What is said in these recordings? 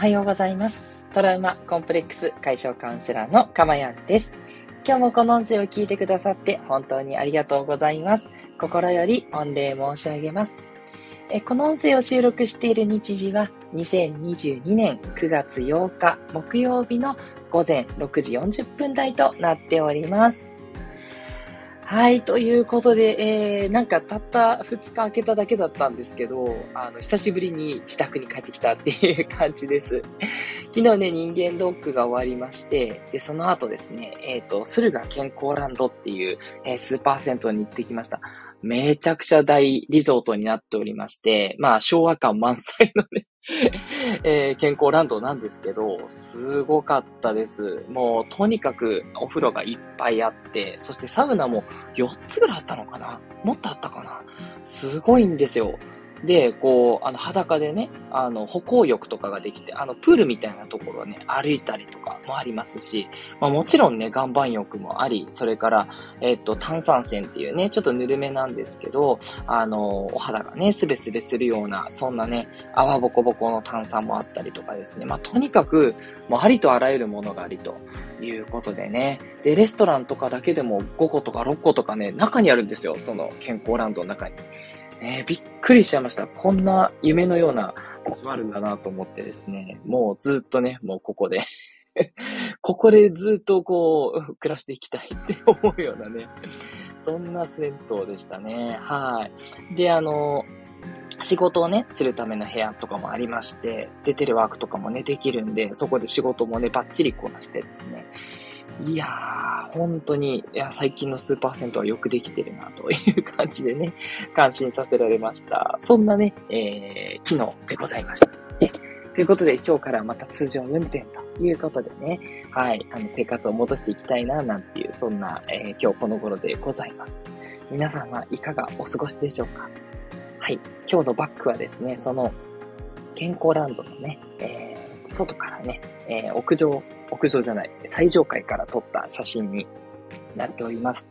はようございます。トラウマコンプレックス解消カウンセラーのかまやんです。今日もこの音声を聞いてくださって本当にありがとうございます。心より御礼申し上げます。えこの音声を収録している日時は2022年9月8日木曜日の午前6時40分台となっております。はい、ということで、えー、なんかたった2日空けただけだったんですけど、あの、久しぶりに自宅に帰ってきたっていう感じです。昨日ね、人間ドックが終わりまして、で、その後ですね、えっ、と、駿河健康ランドっていう、えースーパー銭湯に行ってきました。めちゃくちゃ大リゾートになっておりまして、まあ、昭和感満載のね、えー健康ランドなんですけど、すごかったです。もう、とにかくお風呂がいっぱいあって、そしてサウナも4つぐらいあったのかな？もっとあったかな？すごいんですよ。で、こう、あの、裸でね、あの、歩行浴とかができて、あの、プールみたいなところをね、歩いたりとかもありますし、まあもちろんね、岩盤浴もあり、それから、えっと、炭酸泉っていうね、ちょっとぬるめなんですけど、あの、お肌がね、すべすべするような、そんなね、泡ぼこぼこの炭酸もあったりとかですね。まあ、とにかく、もうありとあらゆるものがありということでね。で、レストランとかだけでも5個とか6個とかね、中にあるんですよ。その健康ランドの中に。ね、びっくりしちゃいました。こんな夢のような場所あるんだなと思ってですね。もうずっとね、もうここで。ここでずっとこう、暮らしていきたいって思うようなね。そんな銭湯でしたね。はい。で、あの、仕事をね、するための部屋とかもありまして、で、テレワークとかもね、できるんで、そこで仕事もね、バッチリこなしてですね。いやー、本当に、いや、最近のスーパー銭湯はよくできてるな、という感じでね、感心させられました。そんなね、えー、昨日でございました。えということで、今日からまた通常運転ということでね、はい、あの、生活を戻していきたいな、なんていう、そんな、えー今日この頃でございます。皆さんはいかがお過ごしでしょうかはい。今日のバックはですね、その、健康ランドのね、えー外からね、えー屋上、屋上じゃない、最上階から撮った写真になっております。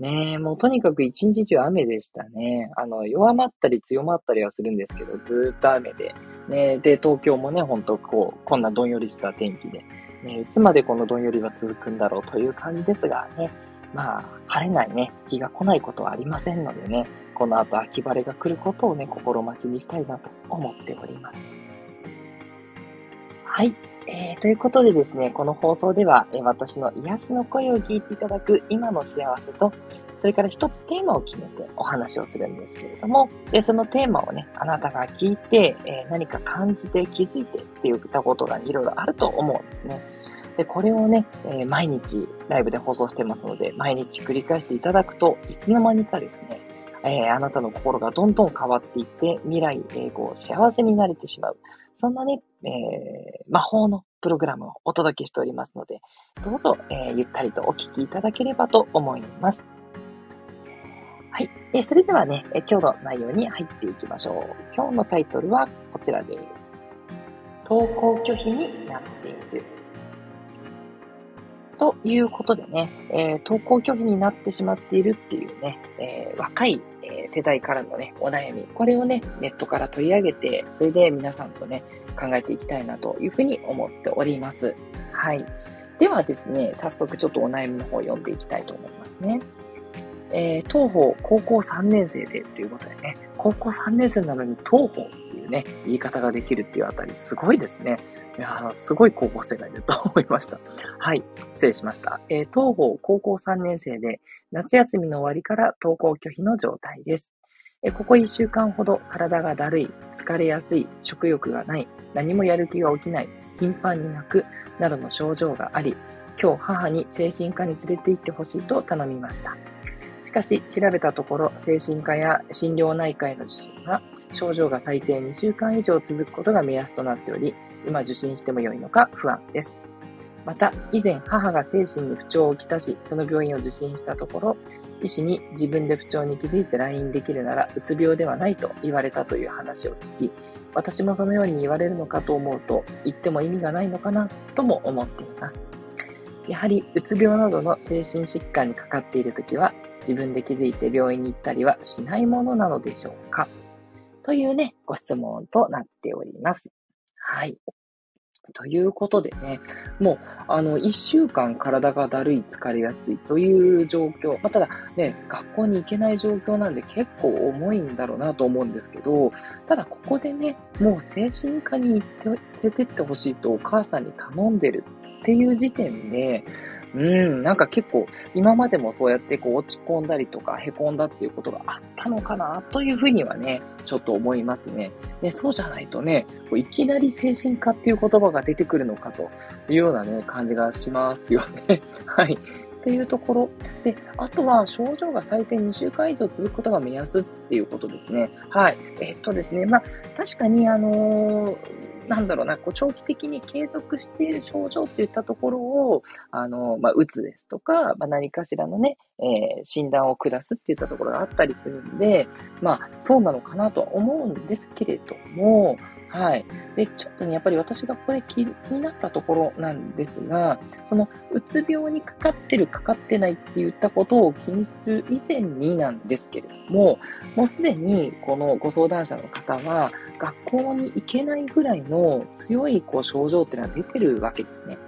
ねえ、もうとにかく一日中雨でしたね。あの、弱まったり強まったりはするんですけど、ずっと雨で。ねで、東京もね、ほんとこう、こんなどんよりした天気で、ねいつまでこのどんよりは続くんだろうという感じですがね、まあ、晴れないね、日が来ないことはありませんのでね、この後秋晴れが来ることをね、心待ちにしたいなと思っております。はい。えー、ということでですね、この放送では、え私の癒しの声を聞いていただく今の幸せと、それから一つテーマを決めてお話をするんですけれども、でそのテーマをね、あなたが聞いて、えー何か感じて気づいてって言ったことがいろいろあると思うんですね。で、これをね、えー毎日ライブで放送してますので、毎日繰り返していただくといつの間にかですね、えーあなたの心がどんどん変わっていって、未来永劫幸せになれてしまう。そんなね、えー魔法のプログラムをお届けしておりますので、どうぞ、えーゆったりとお聞きいただければと思います。はい。えーそれではね、えー今日の内容に入っていきましょう。今日のタイトルはこちらです。登校拒否になっている。ということでね、えー登校拒否になってしまっているっていうね、えー若い、えー世代からのね、お悩み、これをね、ネットから取り上げて、それで皆さんとね、考えていきたいなというふうに思っております。はい。ではですね、早速ちょっとお悩みの方を読んでいきたいと思いますね。えー東方高校3年生でということでね、高校3年生なのに東方っていうね、言い方ができるっていうあたり、すごいですね。いやすごい高校生がいると思いました。はい、失礼しました。えー東方高校3年生で、夏休みの終わりから登校拒否の状態です。えーここ1週間ほど体がだるい、疲れやすい、食欲がない、何もやる気が起きない、頻繁に泣く、などの症状があり、今日母に精神科に連れて行ってほしいと頼みました。しかし、調べたところ、精神科や心療内科への受診は、症状が最低2週間以上続くことが目安となっており、今受診しても良いのか不安です。また、以前母が精神に不調をきたし、その病院を受診したところ、医師に自分で不調に気づいて来院できるなら、うつ病ではないと言われたという話を聞き、私もそのように言われるのかと思うと、言っても意味がないのかなとも思っています。やはり、うつ病などの精神疾患にかかっているときは、自分で気づいて病院に行ったりはしないものなのでしょうか？というね、ご質問となっております。はい。ということでね、もう、あの、一週間体がだるい、疲れやすいという状況。まあ、ただね、学校に行けない状況なんで結構重いんだろうなと思うんですけど、ただここでね、もう精神科に行って連れてってほしいとお母さんに頼んでるっていう時点で、うん、なんか結構、今までもそうやってこう落ち込んだりとか、凹んだっていうことがあったのかな、というふうにはね、ちょっと思いますね。ね、そうじゃないとね、こういきなり精神科っていう言葉が出てくるのかというようなね、感じがしますよね。はい。っていうところ。で、あとは症状が最低2週間以上続くことが目安っていうことですね。はい。えっとですね、まあ、確かにあのーなんだろうな、こう長期的に継続している症状といったところを、あの、まあ、うつですとか、まあ、何かしらのね、えー、診断を下すといったところがあったりするんで、まあ、そうなのかなとは思うんですけれども、はい。で、ちょっとね、やっぱり私がこれ気になったところなんですが、その、うつ病にかかってる、かかってないって言ったことを気にする以前になんですけれども、もうすでにこのご相談者の方は、学校に行けないぐらいの強いこう症状っていうのは出てるわけですね。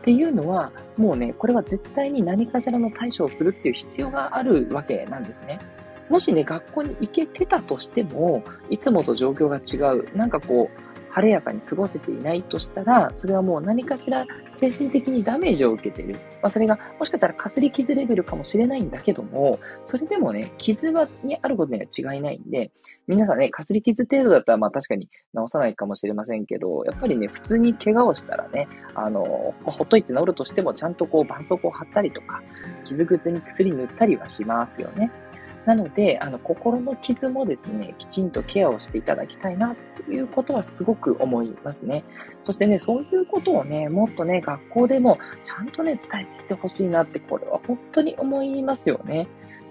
っていうのは、もうね、これは絶対に何かしらの対処をするっていう必要があるわけなんですね。もしね、学校に行けてたとしても、いつもと状況が違う、なんかこう、晴れやかに過ごせていないとしたら、それはもう何かしら精神的にダメージを受けてる。まあ、それが、もしかしたらかすり傷レベルかもしれないんだけども、それでもね、傷はにあることには違いないんで、皆さんね、かすり傷程度だったら、まあ確かに治さないかもしれませんけど、やっぱりね、普通に怪我をしたらね、あの、まあ、ほっといて治るとしても、ちゃんとこう、絆創膏を貼ったりとか、傷口に薬塗ったりはしますよね。なので、あの、心の傷もですね、きちんとケアをしていただきたいなということはすごく思いますね。そしてね、そういうことをね、もっとね、学校でもちゃんとね、伝えていってほしいなって、これは本当に思いますよね。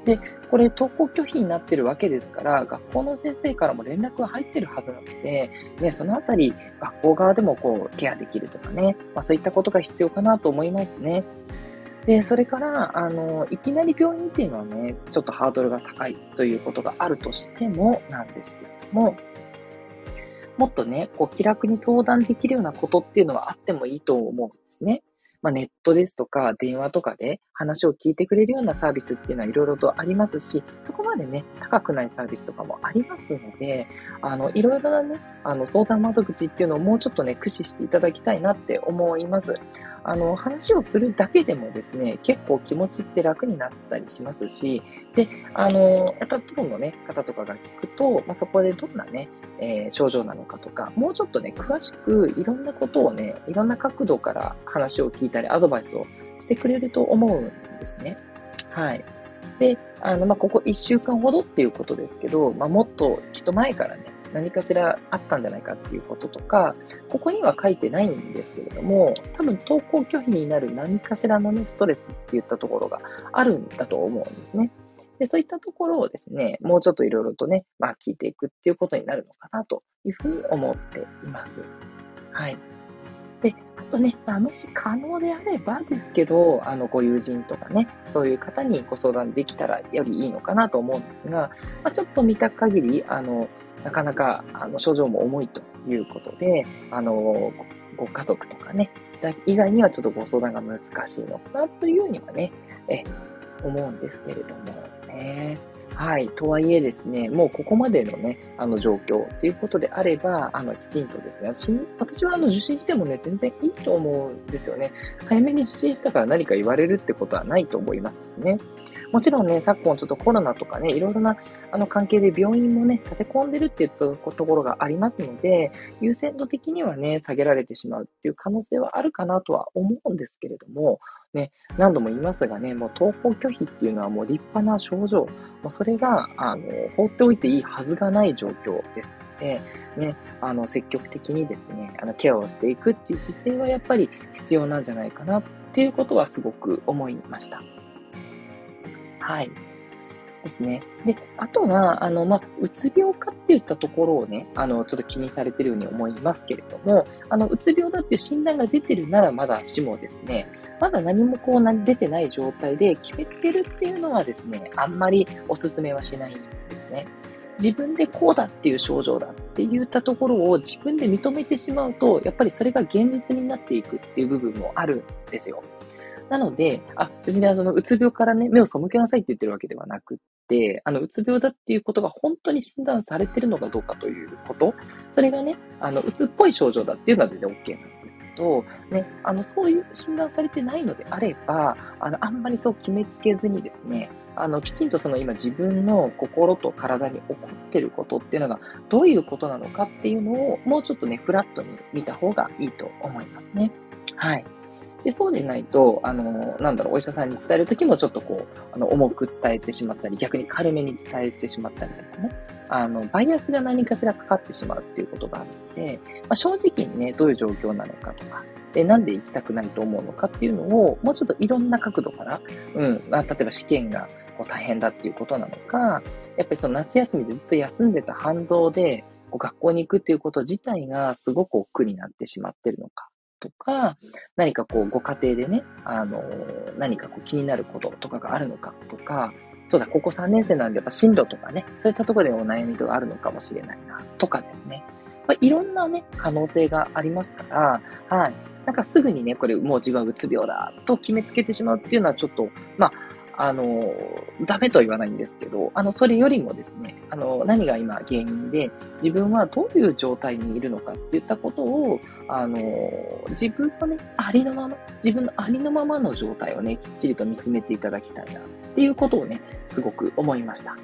で、これ登校拒否になってるわけですから、学校の先生からも連絡が入ってるはずなので、ね、そのあたり、学校側でもこう、ケアできるとかね、まあそういったことが必要かなと思いますね。で、それから、あの、いきなり病院っていうのはね、ちょっとハードルが高いということがあるとしてもなんですけれども、もっとね、こう気楽に相談できるようなことっていうのはあってもいいと思うんですね。まあ、ネットですとか電話とかで話を聞いてくれるようなサービスっていうのはいろいろとありますし、そこまでね、高くないサービスとかもありますので、あの、いろいろなね、あの、相談窓口っていうのをもうちょっとね、駆使していただきたいなって思います。あの、話をするだけでもですね、結構気持ちって楽になったりしますし、で、あの、やっぱプロのね、方とかが聞くと、まあ、そこでどんなね、えー、症状なのかとか、もうちょっとね、詳しくいろんなことをね、いろんな角度から話を聞いたり、アドバイスをしてくれると思うんですね。はい。で、あの、まあ、ここ1週間ほどっていうことですけど、まあ、もっときっと前からね、何かしらあったんじゃないかっていうこととか、ここには書いてないんですけれども、多分登校拒否になる何かしらのね、ストレスっていったところがあるんだと思うんですね。で、そういったところをですね、もうちょっといろいろとね、まあ聞いていくっていうことになるのかなというふうに思っています。はい。で、あとね、まあ、もし可能であればですけど、あの、ご友人とかね、そういう方にご相談できたらよりいいのかなと思うんですが、まあ、ちょっと見た限り、あの、なかなか、あの、症状も重いということで、あの、ご家族とかね、以外にはちょっとご相談が難しいのかなというようにはね、え、思うんですけれどもね。はい。とはいえですね、もうここまでのね、あの状況ということであれば、あの、きちんとですね、私はあの受診してもね、全然いいと思うんですよね。早めに受診したから何か言われるってことはないと思いますね。もちろんね、昨今ちょっとコロナとかね、いろいろなあの関係で病院もね、立て込んでるっていうところがありますので、優先度的にはね、下げられてしまうっていう可能性はあるかなとは思うんですけれども、ね、何度も言いますがね、もう登校拒否っていうのはもう立派な症状、もうそれが、あの、放っておいていいはずがない状況ですので、ね、あの、積極的にですね、あの、ケアをしていくっていう姿勢はやっぱり必要なんじゃないかなっていうことはすごく思いました。はい。ですね。で、あとは、あの、まあ、うつ病かって言ったところをね、あの、ちょっと気にされてるように思いますけれども、あの、うつ病だっていう診断が出てるならまだしもですね、まだ何もこう出てない状態で決めつけるっていうのはですね、あんまりお勧めはしないんですね。自分でこうだっていう症状だって言ったところを自分で認めてしまうと、やっぱりそれが現実になっていくっていう部分もあるんですよ。なので、あ、別にあの、うつ病からね、目を背けなさいって言ってるわけではなくって、あの、うつ病だっていうことが本当に診断されてるのかどうかということ、それがね、あの、うつっぽい症状だっていうのは全然 OK なんですけど、ね、あの、そういう診断されてないのであれば、あの、あんまりそう決めつけずにですね、あの、きちんとその今自分の心と体に起こってることっていうのがどういうことなのかっていうのをもうちょっとね、フラットに見た方がいいと思いますね。はい。で、そうでないと、あの、なんだろう、お医者さんに伝えるときもちょっとこう、あの、重く伝えてしまったり、逆に軽めに伝えてしまったりとかね、あの、バイアスが何かしらかかってしまうっていうことがあるので、まあ、正直にね、どういう状況なのかとか、で、なんで行きたくないと思うのかっていうのを、もうちょっといろんな角度から、うん、まあ、例えば試験がこう大変だっていうことなのか、やっぱりその夏休みでずっと休んでた反動で、こう学校に行くっていうこと自体がすごく億劫になってしまってるのか。とか、何かこう、ご家庭でね、あの、何かこう気になることとかがあるのかとか、そうだ、高校3年生なんでやっぱ進路とかね、そういったところでお悩みとかあるのかもしれないな、とかですね。まあ、いろんなね、可能性がありますから、はい。なんかすぐにね、これもう自分はうつ病だと決めつけてしまうっていうのはちょっと、まあ、あの、ダメとは言わないんですけど、あの、それよりもですね、あの、何が今原因で、自分はどういう状態にいるのかっていったことを、あの、自分のね、ありのまま、自分のありのままの状態をね、きっちりと見つめていただきたいな、っていうことをね、すごく思いました。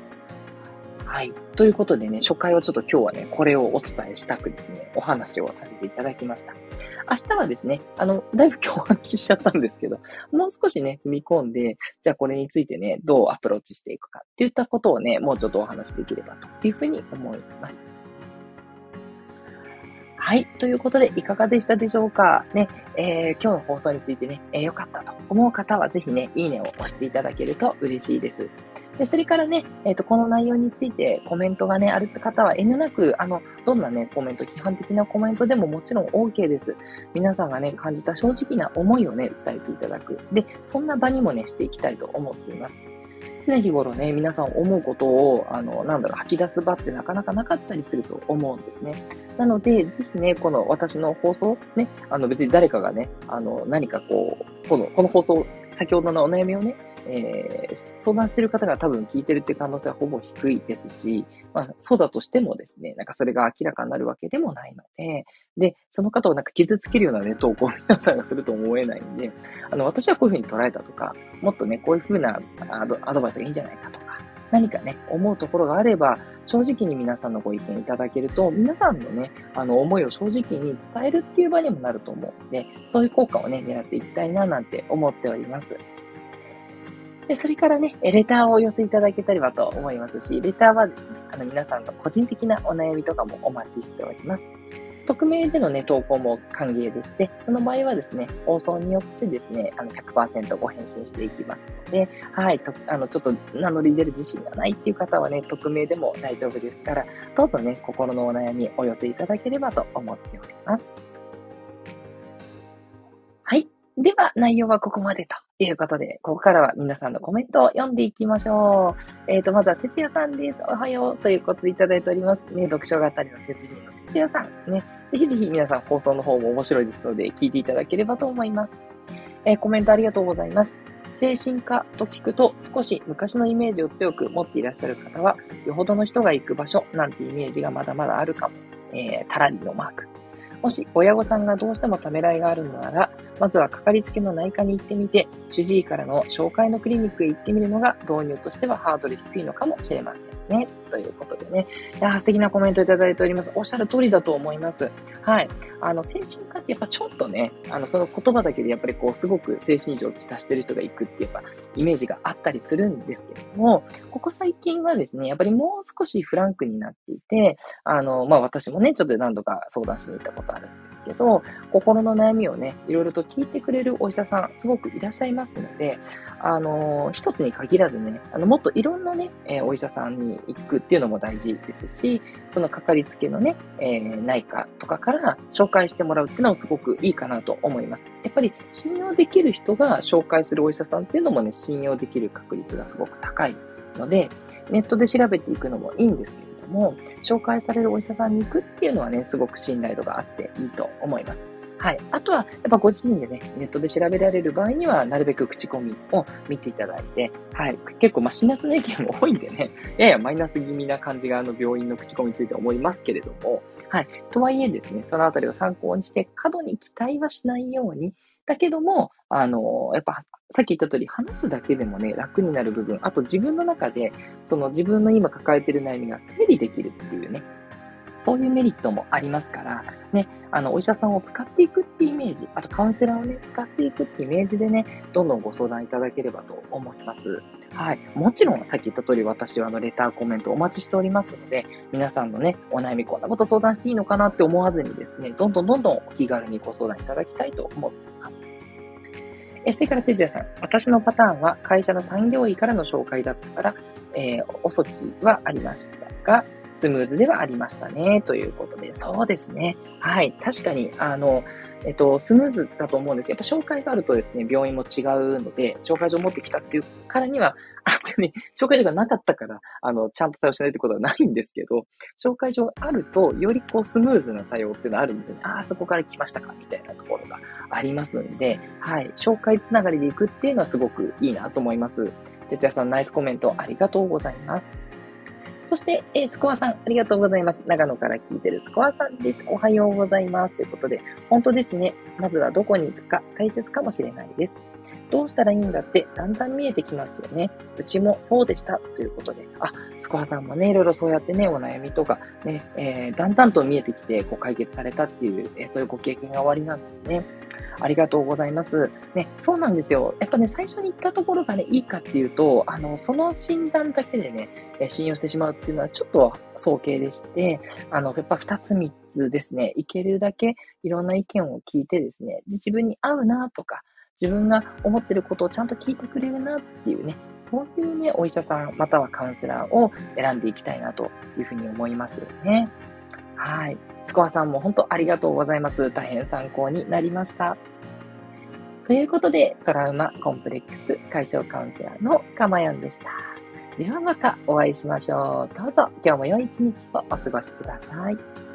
はい。ということでね、初回はちょっと今日はね、これをお伝えしたくですね、お話をさせていただきました。明日はですね、あの、だいぶ今日お話ししちゃったんですけど、もう少しね、踏み込んで、じゃあこれについてね、どうアプローチしていくかっていったことをね、もうちょっとお話しできればというふうに思います。はい。ということで、いかがでしたでしょうか？ね、えー、今日の放送についてね、えー、かったと思う方は、ぜひね、いいねを押していただけると嬉しいです。で、それからね、えっ、ー、と、この内容についてコメントがね、ある方は遠慮なく、あの、どんなね、コメント、批判的なコメントでももちろん OK です。皆さんがね、感じた正直な思いをね、伝えていただく。で、そんな場にもね、していきたいと思っています。常日頃ね、皆さん思うことを、あの、なんだろう、吐き出す場ってなかなかなかったりすると思うんですね。なので、ぜひね、この私の放送、ね、あの別に誰かがね、あの、何かこう、この、この放送、先ほどのお悩みをね、えー、相談してる方が多分聞いてるって可能性はほぼ低いですし、まあ、そうだとしてもですね、なんかそれが明らかになるわけでもないので、で、その方をなんか傷つけるようなね、投稿を皆さんがすると思えないんで、あの、私はこういうふうに捉えたとか、もっとね、こういうふうなアドバイスがいいんじゃないかとか、何かね、思うところがあれば、正直に皆さんのご意見いただけると、皆さんのね、あの、思いを正直に伝えるっていう場にもなると思うので、そういう効果をね、狙っていきたいななんて思っております。で、それからね、レターをお寄せいただけたりはと思いますし、レターはですね、あの皆さんの個人的なお悩みとかもお待ちしております。匿名でのね、投稿も歓迎でして、その場合はですね、放送によってですね、あの100%ご返信していきますので、はい、とあの、ちょっと名乗り出る自信がないっていう方はね、匿名でも大丈夫ですから、どうぞね、心のお悩みお寄せいただければと思っております。はい。では、内容はここまでということで、ここからは皆さんのコメントを読んでいきましょう。えっ、ー、と、まずは、哲也さんです。おはようということでいただいております。ね、読書語りの哲人の哲也さん。ね、ぜひぜひ皆さん放送の方も面白いですので、聞いていただければと思います。えー、コメントありがとうございます。精神科と聞くと少し昔のイメージを強く持っていらっしゃる方は、よほどの人が行く場所なんてイメージがまだまだあるかも。えー、タラリのマーク。もし親御さんがどうしてもためらいがあるのなら、まずはかかりつけの内科に行ってみて、主治医からの紹介のクリニックへ行ってみるのが導入としてはハードル低いのかもしれません。ね。ということでね。いや素敵なコメントいただいております。おっしゃる通りだと思います。はい。あの、精神科ってやっぱちょっとね、あの、その言葉だけでやっぱりこう、すごく精神異常をきたしてる人が行くってやっぱ、イメージがあったりするんですけども、ここ最近はですね、やっぱりもう少しフランクになっていて、あの、まあ、私もね、ちょっと何度か相談しに行ったことあるんですけど、心の悩みをね、いろいろと聞いてくれるお医者さん、すごくいらっしゃいますので、あの、一つに限らずね、あの、もっといろんなね、えー、お医者さんに行くっていうのも大事ですし、そのかかりつけのね、えー、内科とかから紹介してもらうっていうのもすごくいいかなと思います。やっぱり信用できる人が紹介するお医者さんっていうのもね、信用できる確率がすごく高いので、ネットで調べていくのもいいんですけども、紹介されるお医者さんに行くっていうのはね、すごく信頼度があっていいと思います。はい。あとは、やっぱご自身でね、ネットで調べられる場合には、なるべく口コミを見ていただいて、はい。結構、まあ、辛辣な意見も多いんでね、ややマイナス気味な感じが、あの、病院の口コミについて思いますけれども、はい。とはいえですね、そのあたりを参考にして、過度に期待はしないように、だけども、あの、やっぱ、さっき言った通り、話すだけでもね、楽になる部分、あと自分の中で、その自分の今抱えてる悩みが整理できるっていうね、そういうメリットもありますから、ね、あの、お医者さんを使っていくっていうイメージ、あとカウンセラーをね、使っていくっていうイメージでね、どんどんご相談いただければと思います。はい。もちろん、さっき言った通り私はあの、レターコメントお待ちしておりますので、皆さんのね、お悩みこんなこと相談していいのかなって思わずにですね、どんどんどんどんお気軽にご相談いただきたいと思っています。え、それから、哲也さん。私のパターンは会社の産業医からの紹介だったから、えー、遅きはありましたが、スムーズではありましたね。ということで、そうですね。はい。確かに、あの、えっと、スムーズだと思うんです。やっぱ紹介があるとですね、病院も違うので、紹介状持ってきたっていうからには、あ、これね、紹介状がなかったから、あの、ちゃんと対応しないってことはないんですけど、紹介状があると、よりこう、スムーズな対応っていうのはあるんですよね。ああ、そこから来ましたか、みたいなところがありますんで、はい。紹介つながりで行くっていうのはすごくいいなと思います。哲也さん、ナイスコメントありがとうございます。そして、えー、スコアさん、ありがとうございます。長野から聞いてるスコアさんです。おはようございます。ということで、本当ですね。まずはどこに行くか大切かもしれないです。どうしたらいいんだってだんだん見えてきますよね。うちもそうでしたということで。あ、スコアさんもね、いろいろそうやってね、お悩みとかね、えー、だんだんと見えてきて、こう解決されたっていう、えー、そういうご経験が終わりなんですね。ありがとうございます。ね、そうなんですよ。やっぱね、最初に言ったところがね、いいかっていうと、あの、その診断だけでね、信用してしまうっていうのはちょっと早計でして、あの、やっぱ二つ三つですね、いけるだけいろんな意見を聞いてですね、自分に合うなとか、自分が思ってることをちゃんと聞いてくれるなっていうね、そういうね、お医者さん、またはカウンセラーを選んでいきたいなというふうに思いますよね。はい。スコアさんも本当ありがとうございます。大変参考になりました。ということで、トラウマコンプレックス解消カウンセラーのかまやんでした。ではまたお会いしましょう。どうぞ今日も良い一日をお過ごしください。